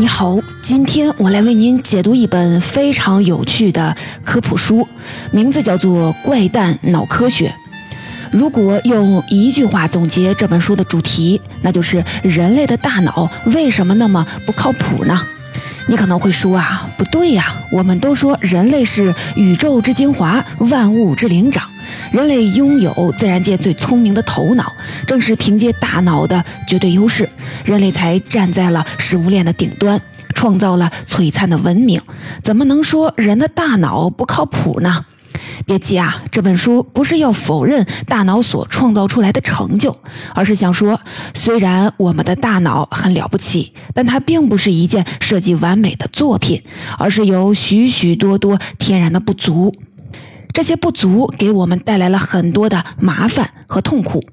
你好，今天我来为您解读一本非常有趣的科普书，名字叫做《怪诞脑科学》。如果用一句话总结这本书的主题，那就是人类的大脑为什么那么不靠谱呢？你可能会说啊，不对呀，我们都说人类是宇宙之精华，万物之灵长，人类拥有自然界最聪明的头脑，正是凭借大脑的绝对优势，人类才站在了食物链的顶端，创造了璀璨的文明。怎么能说人的大脑不靠谱呢？别急啊，这本书不是要否认大脑所创造出来的成就，而是想说，虽然我们的大脑很了不起，但它并不是一件设计完美的作品，而是有许许多多天然的不足。这些不足给我们带来了很多的麻烦和痛苦，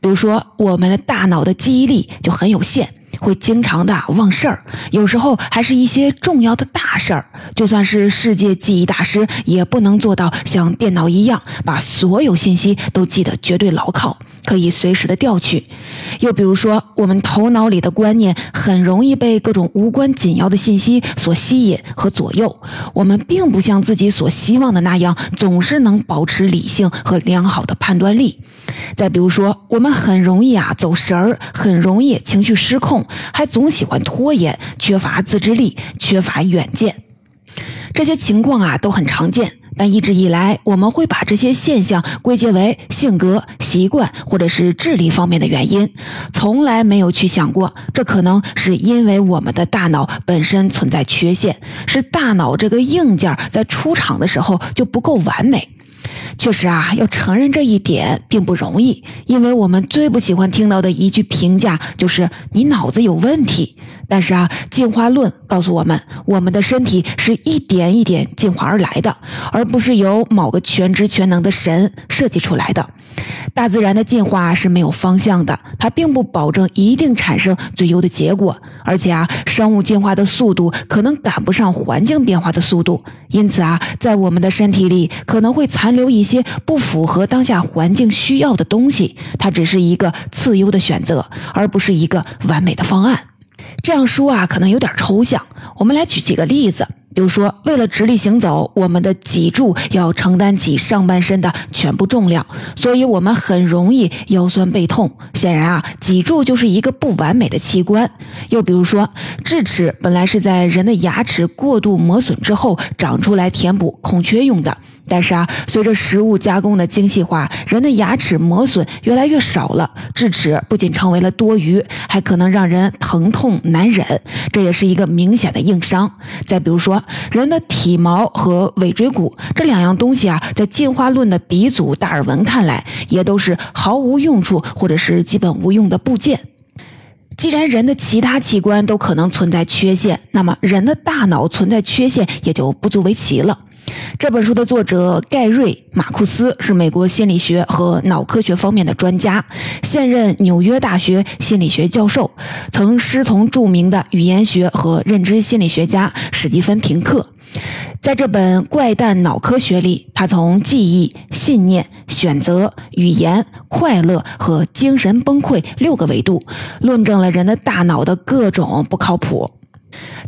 比如说，我们的大脑的记忆力就很有限。会经常的忘事儿，有时候还是一些重要的大事儿。就算是世界记忆大师，也不能做到像电脑一样把所有信息都记得绝对牢靠，可以随时的调取。又比如说，我们头脑里的观念很容易被各种无关紧要的信息所吸引和左右，我们并不像自己所希望的那样，总是能保持理性和良好的判断力。再比如说，我们很容易啊走神儿，很容易情绪失控。还总喜欢拖延，缺乏自制力，缺乏远见，这些情况啊都很常见。但一直以来，我们会把这些现象归结为性格、习惯或者是智力方面的原因，从来没有去想过，这可能是因为我们的大脑本身存在缺陷，是大脑这个硬件在出厂的时候就不够完美。确实啊，要承认这一点并不容易，因为我们最不喜欢听到的一句评价就是“你脑子有问题”。但是啊，进化论告诉我们，我们的身体是一点一点进化而来的，而不是由某个全知全能的神设计出来的。大自然的进化是没有方向的，它并不保证一定产生最优的结果。而且啊，生物进化的速度可能赶不上环境变化的速度，因此啊，在我们的身体里可能会残留一些不符合当下环境需要的东西。它只是一个次优的选择，而不是一个完美的方案。这样说啊，可能有点抽象。我们来举几个例子。比如说，为了直立行走，我们的脊柱要承担起上半身的全部重量，所以我们很容易腰酸背痛。显然啊，脊柱就是一个不完美的器官。又比如说，智齿本来是在人的牙齿过度磨损之后长出来填补空缺用的。但是啊，随着食物加工的精细化，人的牙齿磨损越来越少了，智齿不仅成为了多余，还可能让人疼痛难忍，这也是一个明显的硬伤。再比如说，人的体毛和尾椎骨这两样东西啊，在进化论的鼻祖达尔文看来，也都是毫无用处或者是基本无用的部件。既然人的其他器官都可能存在缺陷，那么人的大脑存在缺陷也就不足为奇了。这本书的作者盖瑞·马库斯是美国心理学和脑科学方面的专家，现任纽约大学心理学教授，曾师从著名的语言学和认知心理学家史蒂芬·平克。在这本怪诞脑科学里，他从记忆、信念、选择、语言、快乐和精神崩溃六个维度，论证了人的大脑的各种不靠谱。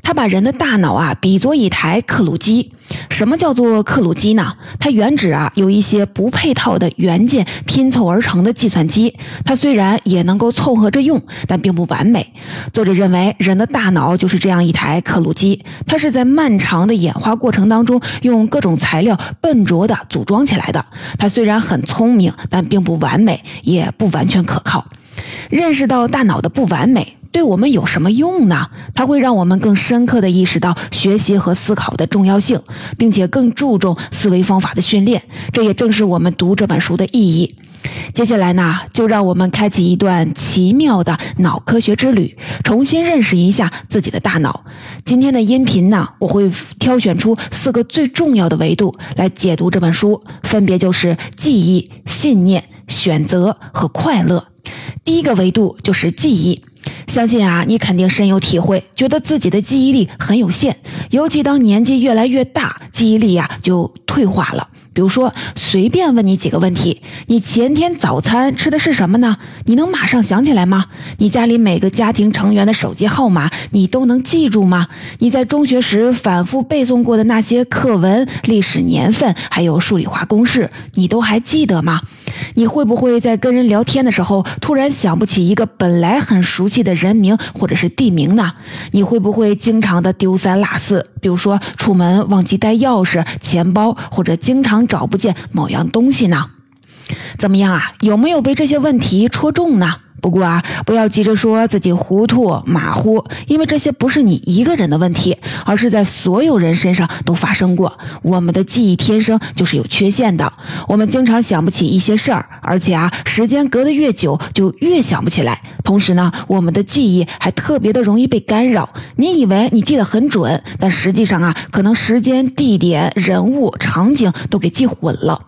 他把人的大脑啊比作一台克鲁机。什么叫做克鲁机呢？它原指啊有一些不配套的元件拼凑而成的计算机。它虽然也能够凑合着用，但并不完美。作者认为，人的大脑就是这样一台克鲁机，它是在漫长的演化过程当中用各种材料笨拙地组装起来的。它虽然很聪明，但并不完美，也不完全可靠。认识到大脑的不完美。对我们有什么用呢？它会让我们更深刻地意识到学习和思考的重要性，并且更注重思维方法的训练。这也正是我们读这本书的意义。接下来呢，就让我们开启一段奇妙的脑科学之旅，重新认识一下自己的大脑。今天的音频呢，我会挑选出四个最重要的维度来解读这本书，分别就是记忆、信念、选择和快乐。第一个维度就是记忆。相信啊，你肯定深有体会，觉得自己的记忆力很有限，尤其当年纪越来越大，记忆力呀就退化了。比如说，随便问你几个问题：你前天早餐吃的是什么呢？你能马上想起来吗？你家里每个家庭成员的手机号码你都能记住吗？你在中学时反复背诵过的那些课文、历史年份，还有数理化公式，你都还记得吗？你会不会在跟人聊天的时候突然想不起一个本来很熟悉的人名或者是地名呢？你会不会经常的丢三落四？比如说出门忘记带钥匙、钱包，或者经常找不见某样东西呢？怎么样啊？有没有被这些问题戳中呢？不过啊，不要急着说自己糊涂马虎，因为这些不是你一个人的问题，而是在所有人身上都发生过。我们的记忆天生就是有缺陷的，我们经常想不起一些事儿，而且啊，时间隔得越久就越想不起来。同时呢，我们的记忆还特别的容易被干扰。你以为你记得很准，但实际上啊，可能时间、地点、人物、场景都给记混了。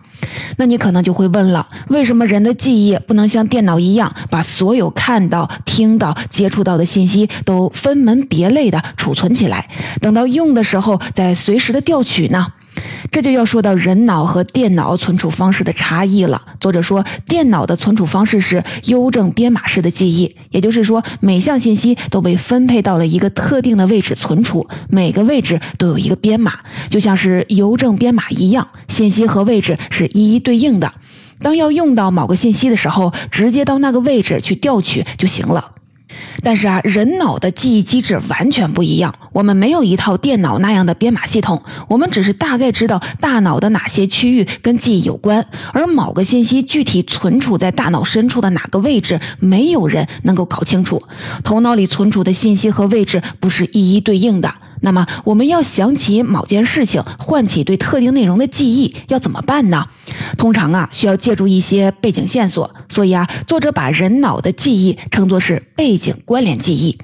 那你可能就会问了：为什么人的记忆不能像电脑一样，把所有看到、听到、接触到的信息都分门别类的储存起来，等到用的时候再随时的调取呢？这就要说到人脑和电脑存储方式的差异了。作者说，电脑的存储方式是邮政编码式的记忆，也就是说，每项信息都被分配到了一个特定的位置存储，每个位置都有一个编码，就像是邮政编码一样，信息和位置是一一对应的。当要用到某个信息的时候，直接到那个位置去调取就行了。但是啊，人脑的记忆机制完全不一样。我们没有一套电脑那样的编码系统，我们只是大概知道大脑的哪些区域跟记忆有关，而某个信息具体存储在大脑深处的哪个位置，没有人能够搞清楚。头脑里存储的信息和位置不是一一对应的。那么，我们要想起某件事情，唤起对特定内容的记忆，要怎么办呢？通常啊，需要借助一些背景线索。所以啊，作者把人脑的记忆称作是背景关联记忆。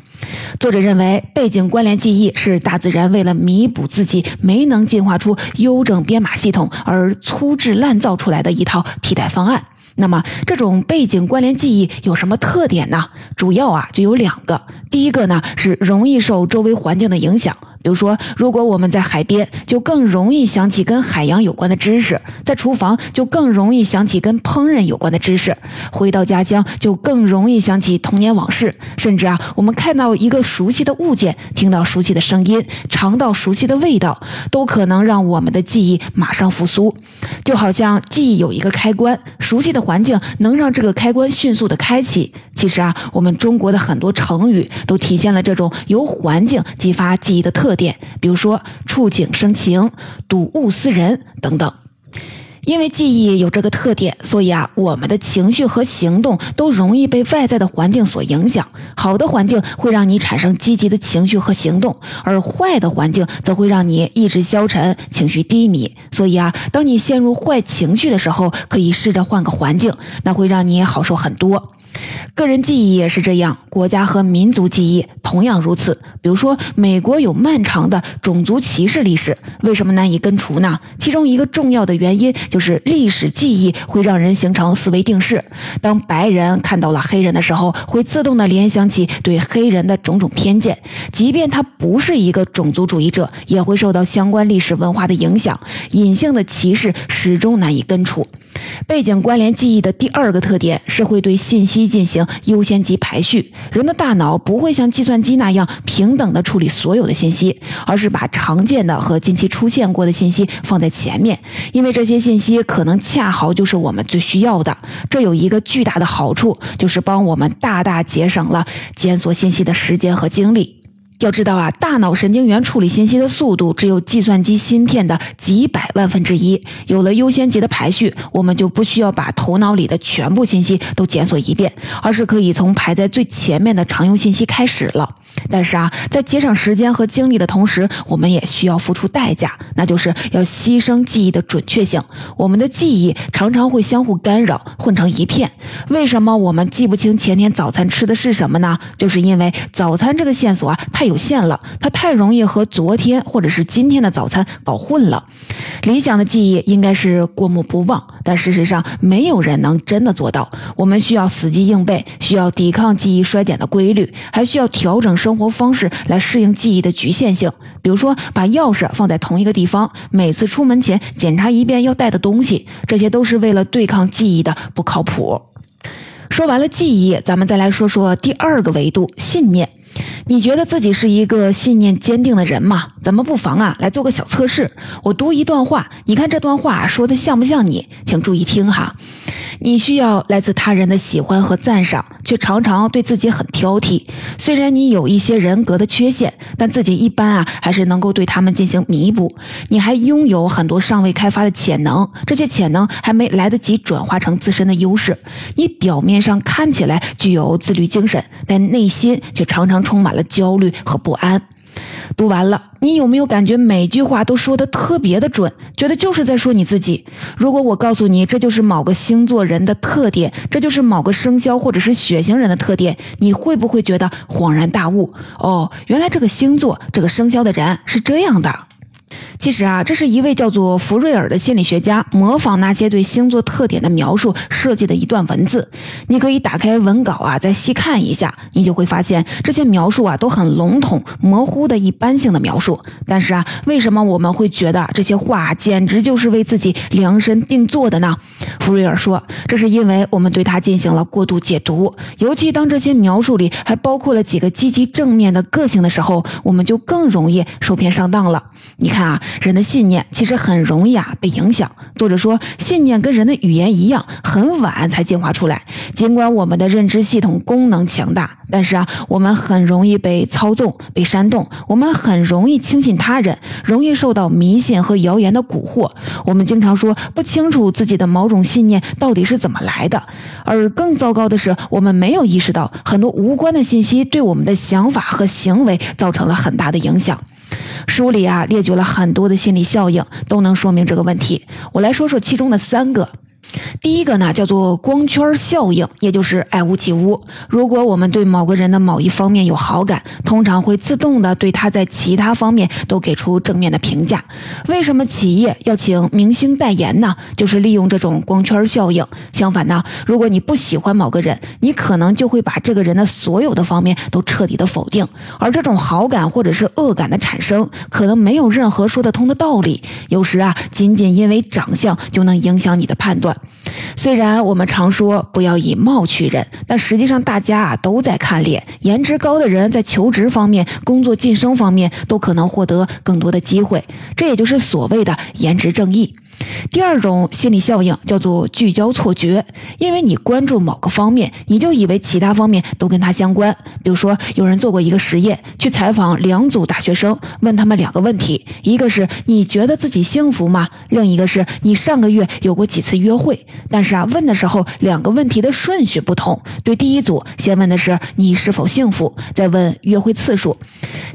作者认为，背景关联记忆是大自然为了弥补自己没能进化出优整编码系统而粗制滥造出来的一套替代方案。那么，这种背景关联记忆有什么特点呢？主要啊，就有两个。第一个呢，是容易受周围环境的影响。比如说，如果我们在海边，就更容易想起跟海洋有关的知识；在厨房，就更容易想起跟烹饪有关的知识；回到家乡，就更容易想起童年往事。甚至啊，我们看到一个熟悉的物件，听到熟悉的声音，尝到熟悉的味道，都可能让我们的记忆马上复苏。就好像记忆有一个开关，熟悉的环境能让这个开关迅速的开启。其实啊，我们中国的很多成语都体现了这种由环境激发记忆的特点，比如说“触景生情”“睹物思人”等等。因为记忆有这个特点，所以啊，我们的情绪和行动都容易被外在的环境所影响。好的环境会让你产生积极的情绪和行动，而坏的环境则会让你意志消沉、情绪低迷。所以啊，当你陷入坏情绪的时候，可以试着换个环境，那会让你好受很多。个人记忆也是这样，国家和民族记忆同样如此。比如说，美国有漫长的种族歧视历史，为什么难以根除呢？其中一个重要的原因就是历史记忆会让人形成思维定式。当白人看到了黑人的时候，会自动的联想起对黑人的种种偏见，即便他不是一个种族主义者，也会受到相关历史文化的影响。隐性的歧视始终难以根除。背景关联记忆的第二个特点是会对信息进行优先级排序。人的大脑不会像计算机那样平等的处理所有的信息，而是把常见的和近期出现过的信息放在前面，因为这些信息可能恰好就是我们最需要的。这有一个巨大的好处，就是帮我们大大节省了检索信息的时间和精力。要知道啊，大脑神经元处理信息的速度只有计算机芯片的几百万分之一。有了优先级的排序，我们就不需要把头脑里的全部信息都检索一遍，而是可以从排在最前面的常用信息开始了。但是啊，在节省时间和精力的同时，我们也需要付出代价，那就是要牺牲记忆的准确性。我们的记忆常常会相互干扰，混成一片。为什么我们记不清前天早餐吃的是什么呢？就是因为早餐这个线索啊太有限了，它太容易和昨天或者是今天的早餐搞混了。理想的记忆应该是过目不忘，但事实上没有人能真的做到。我们需要死记硬背，需要抵抗记忆衰减的规律，还需要调整生活方式来适应记忆的局限性。比如说把钥匙放在同一个地方，每次出门前检查一遍要带的东西，这些都是为了对抗记忆的不靠谱。说完了记忆，咱们再来说说第二个维度——信念。你觉得自己是一个信念坚定的人吗？咱们不妨啊来做个小测试。我读一段话，你看这段话说的像不像你？请注意听哈。你需要来自他人的喜欢和赞赏，却常常对自己很挑剔。虽然你有一些人格的缺陷，但自己一般啊还是能够对他们进行弥补。你还拥有很多尚未开发的潜能，这些潜能还没来得及转化成自身的优势。你表面上看起来具有自律精神，但内心却常常充满了焦虑和不安。读完了，你有没有感觉每句话都说的特别的准？觉得就是在说你自己？如果我告诉你这就是某个星座人的特点，这就是某个生肖或者是血型人的特点，你会不会觉得恍然大悟？哦，原来这个星座、这个生肖的人是这样的。其实啊，这是一位叫做福瑞尔的心理学家模仿那些对星座特点的描述设计的一段文字。你可以打开文稿啊，再细看一下，你就会发现这些描述啊都很笼统、模糊的一般性的描述。但是啊，为什么我们会觉得这些话简直就是为自己量身定做的呢？福瑞尔说，这是因为我们对它进行了过度解读，尤其当这些描述里还包括了几个积极正面的个性的时候，我们就更容易受骗上当了。你看啊，人的信念其实很容易啊被影响。作者说，信念跟人的语言一样，很晚才进化出来。尽管我们的认知系统功能强大，但是啊，我们很容易被操纵、被煽动。我们很容易轻信他人，容易受到迷信和谣言的蛊惑。我们经常说不清楚自己的某种信念到底是怎么来的。而更糟糕的是，我们没有意识到很多无关的信息对我们的想法和行为造成了很大的影响。书里啊列举了很多的心理效应，都能说明这个问题。我来说说其中的三个。第一个呢，叫做光圈效应，也就是爱屋及乌。如果我们对某个人的某一方面有好感，通常会自动的对他在其他方面都给出正面的评价。为什么企业要请明星代言呢？就是利用这种光圈效应。相反呢，如果你不喜欢某个人，你可能就会把这个人的所有的方面都彻底的否定。而这种好感或者是恶感的产生，可能没有任何说得通的道理。有时啊，仅仅因为长相就能影响你的判断。lot. 虽然我们常说不要以貌取人，但实际上大家啊都在看脸。颜值高的人在求职方面、工作晋升方面都可能获得更多的机会，这也就是所谓的颜值正义。第二种心理效应叫做聚焦错觉，因为你关注某个方面，你就以为其他方面都跟它相关。比如说，有人做过一个实验，去采访两组大学生，问他们两个问题：一个是你觉得自己幸福吗？另一个是你上个月有过几次约会？但是啊，问的时候两个问题的顺序不同。对第一组，先问的是你是否幸福，再问约会次数。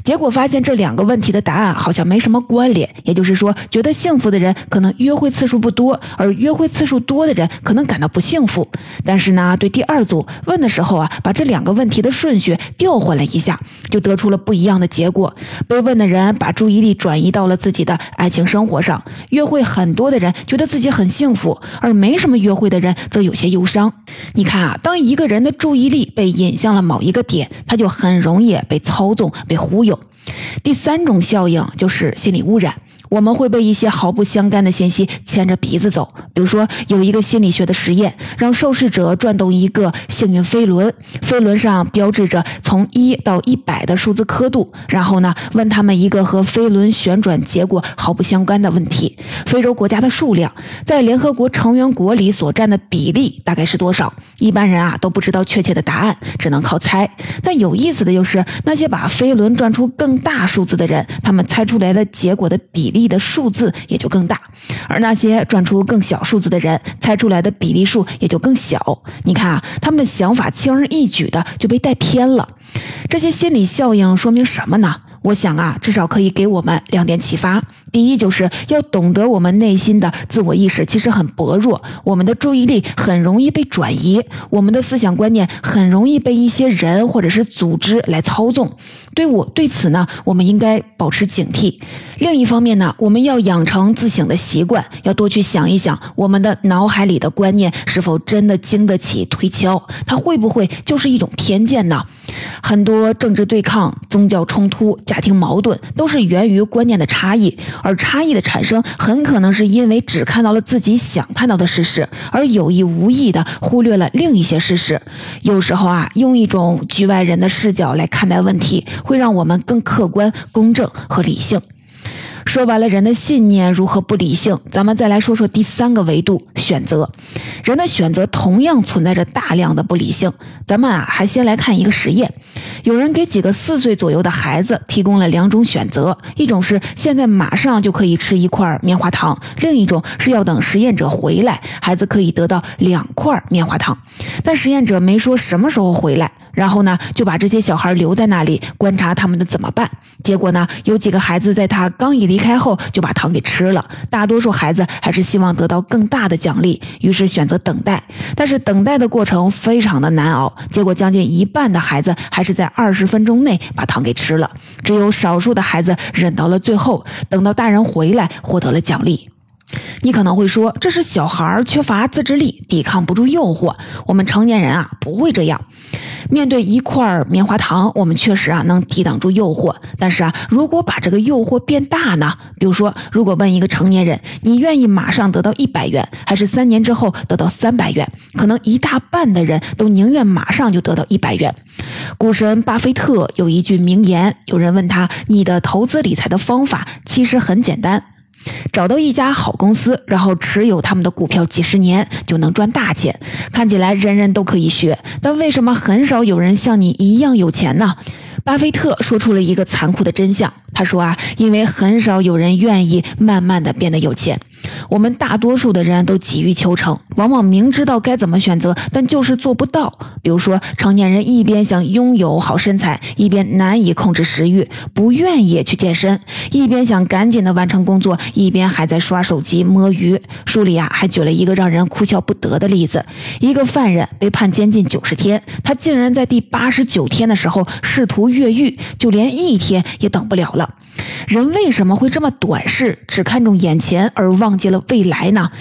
结果发现这两个问题的答案好像没什么关联。也就是说，觉得幸福的人可能约。会次数不多，而约会次数多的人可能感到不幸福。但是呢，对第二组问的时候啊，把这两个问题的顺序调换了一下，就得出了不一样的结果。被问的人把注意力转移到了自己的爱情生活上，约会很多的人觉得自己很幸福，而没什那么约会的人则有些忧伤。你看啊，当一个人的注意力被引向了某一个点，他就很容易被操纵、被忽悠。第三种效应就是心理污染。我们会被一些毫不相干的信息牵着鼻子走。比如说，有一个心理学的实验，让受试者转动一个幸运飞轮，飞轮上标志着从一到一百的数字刻度。然后呢，问他们一个和飞轮旋转结果毫不相干的问题：非洲国家的数量在联合国成员国里所占的比例大概是多少？一般人啊都不知道确切的答案，只能靠猜。但有意思的就是，那些把飞轮转出更大数字的人，他们猜出来的结果的比例。例的数字也就更大，而那些转出更小数字的人，猜出来的比例数也就更小。你看啊，他们的想法轻而易举的就被带偏了。这些心理效应说明什么呢？我想啊，至少可以给我们两点启发。第一，就是要懂得我们内心的自我意识其实很薄弱，我们的注意力很容易被转移，我们的思想观念很容易被一些人或者是组织来操纵。对我对此呢，我们应该保持警惕。另一方面呢，我们要养成自省的习惯，要多去想一想，我们的脑海里的观念是否真的经得起推敲，它会不会就是一种偏见呢？很多政治对抗、宗教冲突、家庭矛盾，都是源于观念的差异，而差异的产生很可能是因为只看到了自己想看到的事实，而有意无意的忽略了另一些事实。有时候啊，用一种局外人的视角来看待问题，会让我们更客观、公正和理性。说完了人的信念如何不理性，咱们再来说说第三个维度——选择。人的选择同样存在着大量的不理性。咱们啊，还先来看一个实验。有人给几个四岁左右的孩子提供了两种选择，一种是现在马上就可以吃一块棉花糖，另一种是要等实验者回来，孩子可以得到两块棉花糖。但实验者没说什么时候回来。然后呢，就把这些小孩留在那里观察他们的怎么办。结果呢，有几个孩子在他刚一离开后就把糖给吃了。大多数孩子还是希望得到更大的奖励，于是选择等待。但是等待的过程非常的难熬。结果将近一半的孩子还是在二十分钟内把糖给吃了，只有少数的孩子忍到了最后，等到大人回来获得了奖励。你可能会说，这是小孩儿缺乏自制力，抵抗不住诱惑。我们成年人啊，不会这样。面对一块棉花糖，我们确实啊能抵挡住诱惑。但是啊，如果把这个诱惑变大呢？比如说，如果问一个成年人，你愿意马上得到一百元，还是三年之后得到三百元？可能一大半的人都宁愿马上就得到一百元。股神巴菲特有一句名言：有人问他，你的投资理财的方法其实很简单。找到一家好公司，然后持有他们的股票几十年，就能赚大钱。看起来人人都可以学，但为什么很少有人像你一样有钱呢？巴菲特说出了一个残酷的真相。他说啊，因为很少有人愿意慢慢的变得有钱。我们大多数的人都急于求成，往往明知道该怎么选择，但就是做不到。比如说，成年人一边想拥有好身材，一边难以控制食欲，不愿意去健身；一边想赶紧的完成工作，一边还在刷手机摸鱼。书里啊还举了一个让人哭笑不得的例子：一个犯人被判监禁九十天，他竟然在第八十九天的时候试图越狱，就连一天也等不了了。人为什么会这么短视，只看重眼前而忘忘记了未来呢？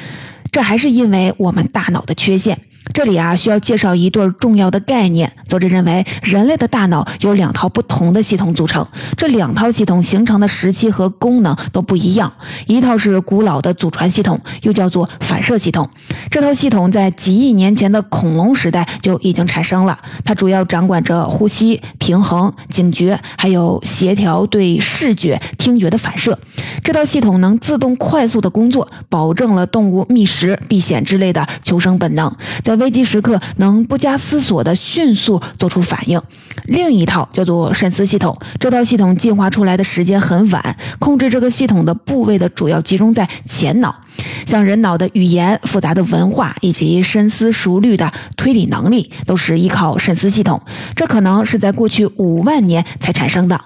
这还是因为我们大脑的缺陷。这里啊，需要介绍一对重要的概念。作者认为，人类的大脑由两套不同的系统组成，这两套系统形成的时期和功能都不一样。一套是古老的祖传系统，又叫做反射系统。这套系统在几亿年前的恐龙时代就已经产生了，它主要掌管着呼吸、平衡、警觉，还有协调对视觉、听觉的反射。这套系统能自动快速的工作，保证了动物觅食、避险之类的求生本能。在危机时刻能不加思索的迅速做出反应。另一套叫做慎思系统，这套系统进化出来的时间很晚，控制这个系统的部位的主要集中在前脑，像人脑的语言、复杂的文化以及深思熟虑的推理能力，都是依靠慎思系统。这可能是在过去五万年才产生的。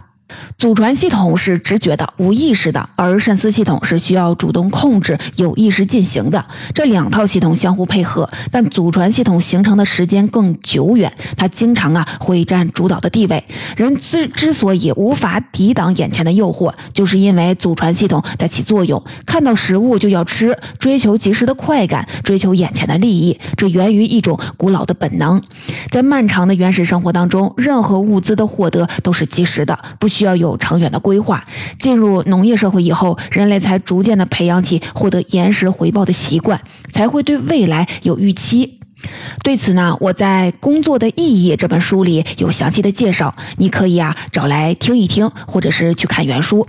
祖传系统是直觉的、无意识的，而慎思系统是需要主动控制、有意识进行的。这两套系统相互配合，但祖传系统形成的时间更久远，它经常啊会占主导的地位。人之之所以无法抵挡眼前的诱惑，就是因为祖传系统在起作用。看到食物就要吃，追求及时的快感，追求眼前的利益，这源于一种古老的本能。在漫长的原始生活当中，任何物资的获得都是及时的，不需。需要有长远的规划。进入农业社会以后，人类才逐渐的培养起获得延时回报的习惯，才会对未来有预期。对此呢，我在《工作的意义》这本书里有详细的介绍，你可以啊找来听一听，或者是去看原书。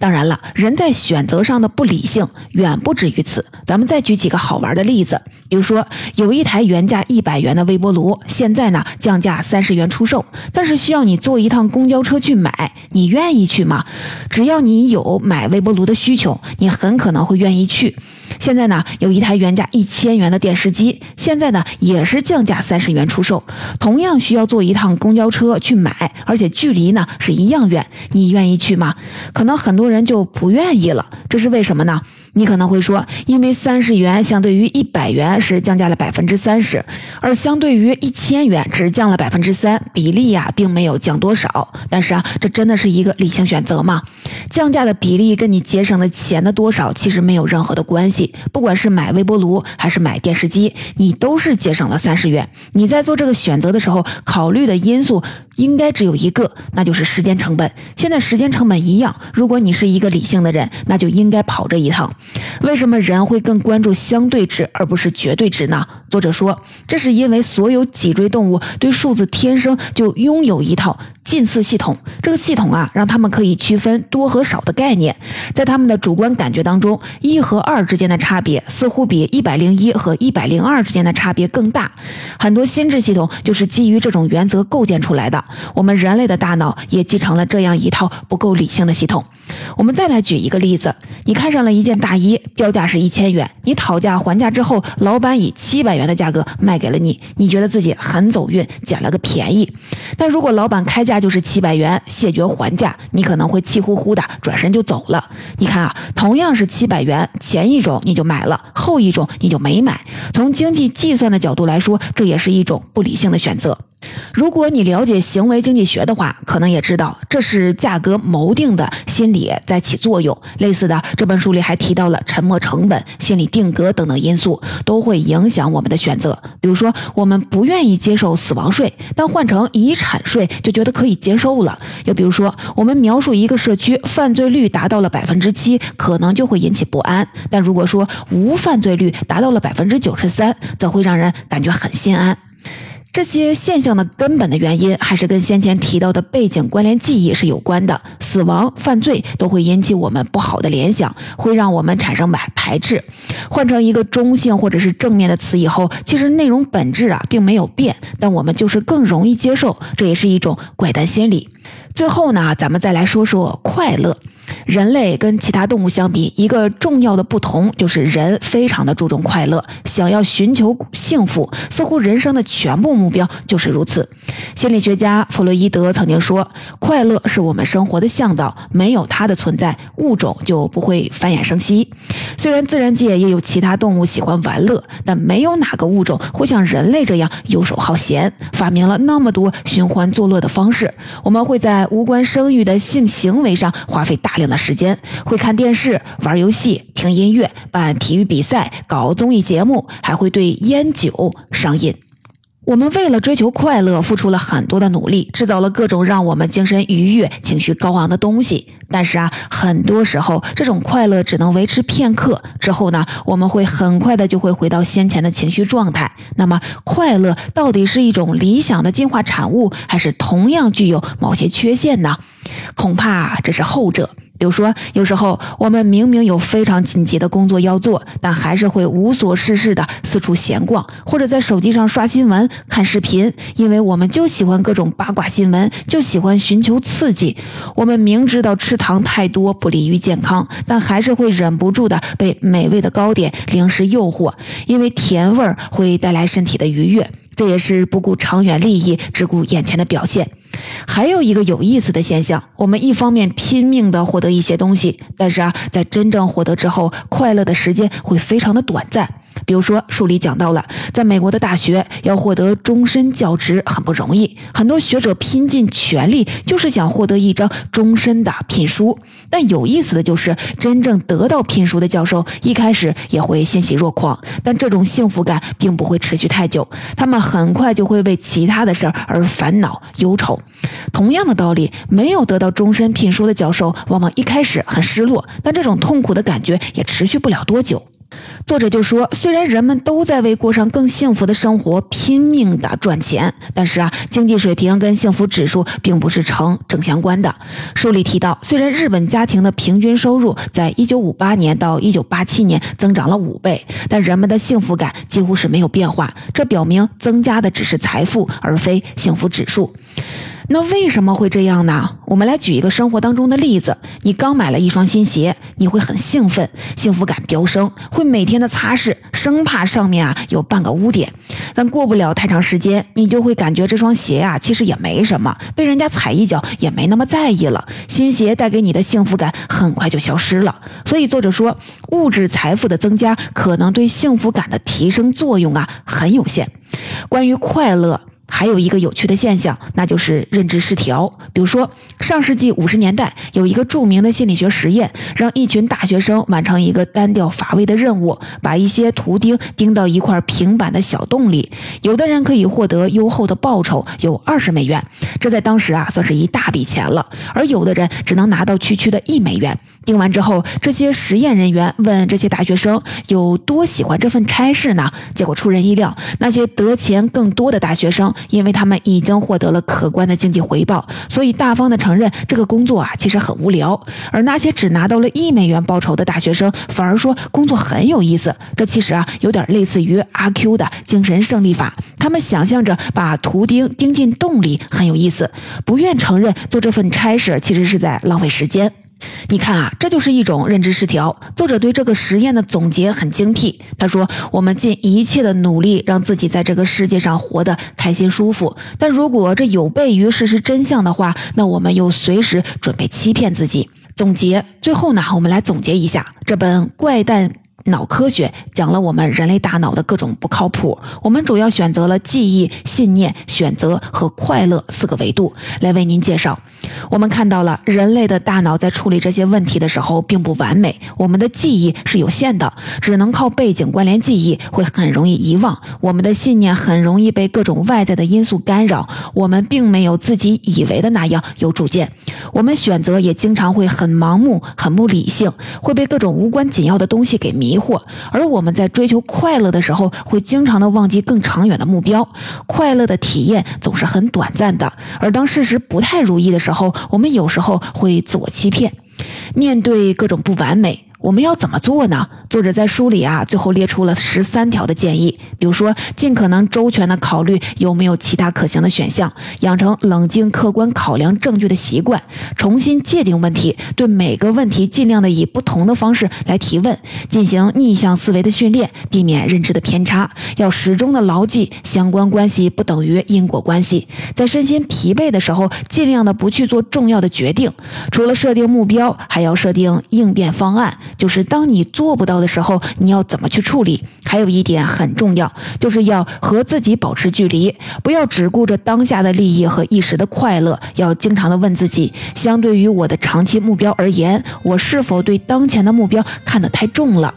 当然了，人在选择上的不理性远不止于此。咱们再举几个好玩的例子，比如说有一台原价一百元的微波炉，现在呢降价三十元出售，但是需要你坐一趟公交车去买，你愿意去吗？只要你有买微波炉的需求，你很可能会愿意去。现在呢，有一台原价一千元的电视机，现在呢也是降价三十元出售，同样需要坐一趟公交车去买，而且距离呢是一样远，你愿意去吗？可能很多人就不愿意了，这是为什么呢？你可能会说，因为三十元相对于一百元是降价了百分之三十，而相对于一千元只降了百分之三，比例呀并没有降多少。但是啊，这真的是一个理性选择吗？降价的比例跟你节省的钱的多少其实没有任何的关系。不管是买微波炉还是买电视机，你都是节省了三十元。你在做这个选择的时候，考虑的因素应该只有一个，那就是时间成本。现在时间成本一样，如果你是一个理性的人，那就应该跑这一趟。为什么人会更关注相对值而不是绝对值呢？作者说，这是因为所有脊椎动物对数字天生就拥有一套近似系统。这个系统啊，让他们可以区分多和少的概念。在他们的主观感觉当中，一和二之间的差别似乎比一百零一和一百零二之间的差别更大。很多心智系统就是基于这种原则构建出来的。我们人类的大脑也继承了这样一套不够理性的系统。我们再来举一个例子：你看上了一件大衣，标价是一千元，你讨价还价之后，老板以七百元的价格卖给了你，你觉得自己很走运，捡了个便宜。但如果老板开价就是七百元，谢绝还价，你可能会气呼呼的转身就走了。你看啊，同样是七百元，前一种你就买了，后一种你就没买。从经济计算的角度来说，这也是一种不理性的选择。如果你了解行为经济学的话，可能也知道这是价格锚定的心理在起作用。类似的，这本书里还提到了沉没成本、心理定格等等因素，都会影响我们的选择。比如说，我们不愿意接受死亡税，但换成遗产税就觉得可以接受了。又比如说，我们描述一个社区犯罪率达到了百分之七，可能就会引起不安；但如果说无犯罪率达到了百分之九十三，则会让人感觉很心安。这些现象的根本的原因，还是跟先前提到的背景关联记忆是有关的。死亡、犯罪都会引起我们不好的联想，会让我们产生排排斥。换成一个中性或者是正面的词以后，其实内容本质啊并没有变，但我们就是更容易接受，这也是一种怪诞心理。最后呢，咱们再来说说快乐。人类跟其他动物相比，一个重要的不同就是人非常的注重快乐，想要寻求幸福，似乎人生的全部目标就是如此。心理学家弗洛伊德曾经说：“快乐是我们生活的向导，没有它的存在，物种就不会繁衍生息。”虽然自然界也有其他动物喜欢玩乐，但没有哪个物种会像人类这样游手好闲，发明了那么多寻欢作乐的方式。我们会在无关生育的性行为上花费大量的时间，会看电视、玩游戏、听音乐、办体育比赛、搞综艺节目，还会对烟酒上瘾。我们为了追求快乐，付出了很多的努力，制造了各种让我们精神愉悦、情绪高昂的东西。但是啊，很多时候这种快乐只能维持片刻，之后呢，我们会很快的就会回到先前的情绪状态。那么，快乐到底是一种理想的进化产物，还是同样具有某些缺陷呢？恐怕这是后者。比如说，有时候我们明明有非常紧急的工作要做，但还是会无所事事的四处闲逛，或者在手机上刷新闻、看视频，因为我们就喜欢各种八卦新闻，就喜欢寻求刺激。我们明知道吃糖太多不利于健康，但还是会忍不住的被美味的糕点、零食诱惑，因为甜味儿会带来身体的愉悦。这也是不顾长远利益，只顾眼前的表现。还有一个有意思的现象，我们一方面拼命的获得一些东西，但是啊，在真正获得之后，快乐的时间会非常的短暂。比如说，书里讲到了，在美国的大学要获得终身教职很不容易，很多学者拼尽全力就是想获得一张终身的聘书。但有意思的就是，真正得到聘书的教授一开始也会欣喜若狂，但这种幸福感并不会持续太久，他们很快就会为其他的事儿而烦恼忧愁。同样的道理，没有得到终身聘书的教授，往往一开始很失落，但这种痛苦的感觉也持续不了多久。作者就说，虽然人们都在为过上更幸福的生活拼命的赚钱，但是啊，经济水平跟幸福指数并不是成正相关的。书里提到，虽然日本家庭的平均收入在一九五八年到一九八七年增长了五倍，但人们的幸福感几乎是没有变化。这表明增加的只是财富，而非幸福指数。那为什么会这样呢？我们来举一个生活当中的例子：你刚买了一双新鞋，你会很兴奋，幸福感飙升，会每天的擦拭，生怕上面啊有半个污点。但过不了太长时间，你就会感觉这双鞋啊其实也没什么，被人家踩一脚也没那么在意了。新鞋带给你的幸福感很快就消失了。所以作者说，物质财富的增加可能对幸福感的提升作用啊很有限。关于快乐。还有一个有趣的现象，那就是认知失调。比如说，上世纪五十年代有一个著名的心理学实验，让一群大学生完成一个单调乏味的任务，把一些图钉钉到一块平板的小洞里。有的人可以获得优厚的报酬，有二十美元，这在当时啊算是一大笔钱了。而有的人只能拿到区区的一美元。钉完之后，这些实验人员问这些大学生有多喜欢这份差事呢？结果出人意料，那些得钱更多的大学生。因为他们已经获得了可观的经济回报，所以大方的承认这个工作啊其实很无聊。而那些只拿到了一美元报酬的大学生，反而说工作很有意思。这其实啊有点类似于阿 Q 的精神胜利法。他们想象着把图钉钉进洞里很有意思，不愿承认做这份差事其实是在浪费时间。你看啊，这就是一种认知失调。作者对这个实验的总结很精辟。他说：“我们尽一切的努力让自己在这个世界上活得开心舒服，但如果这有悖于事实真相的话，那我们又随时准备欺骗自己。”总结最后呢，我们来总结一下这本《怪诞脑科学》，讲了我们人类大脑的各种不靠谱。我们主要选择了记忆、信念、选择和快乐四个维度来为您介绍。我们看到了人类的大脑在处理这些问题的时候并不完美，我们的记忆是有限的，只能靠背景关联记忆，会很容易遗忘。我们的信念很容易被各种外在的因素干扰，我们并没有自己以为的那样有主见。我们选择也经常会很盲目、很不理性，会被各种无关紧要的东西给迷疑惑。而我们在追求快乐的时候，会经常的忘记更长远的目标。快乐的体验总是很短暂的，而当事实不太如意的时候，我们有时候会自我欺骗，面对各种不完美。我们要怎么做呢？作者在书里啊，最后列出了十三条的建议，比如说，尽可能周全的考虑有没有其他可行的选项，养成冷静客观考量证据的习惯，重新界定问题，对每个问题尽量的以不同的方式来提问，进行逆向思维的训练，避免认知的偏差，要始终的牢记相关关系不等于因果关系，在身心疲惫的时候，尽量的不去做重要的决定，除了设定目标，还要设定应变方案。就是当你做不到的时候，你要怎么去处理？还有一点很重要，就是要和自己保持距离，不要只顾着当下的利益和一时的快乐，要经常的问自己：相对于我的长期目标而言，我是否对当前的目标看得太重了？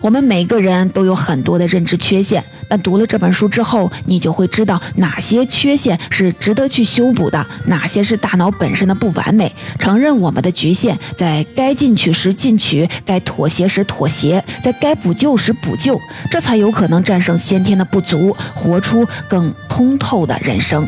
我们每个人都有很多的认知缺陷，但读了这本书之后，你就会知道哪些缺陷是值得去修补的，哪些是大脑本身的不完美。承认我们的局限，在该进取时进取，该妥协时妥协，在该补救时补救，这才有可能战胜先天的不足，活出更通透的人生。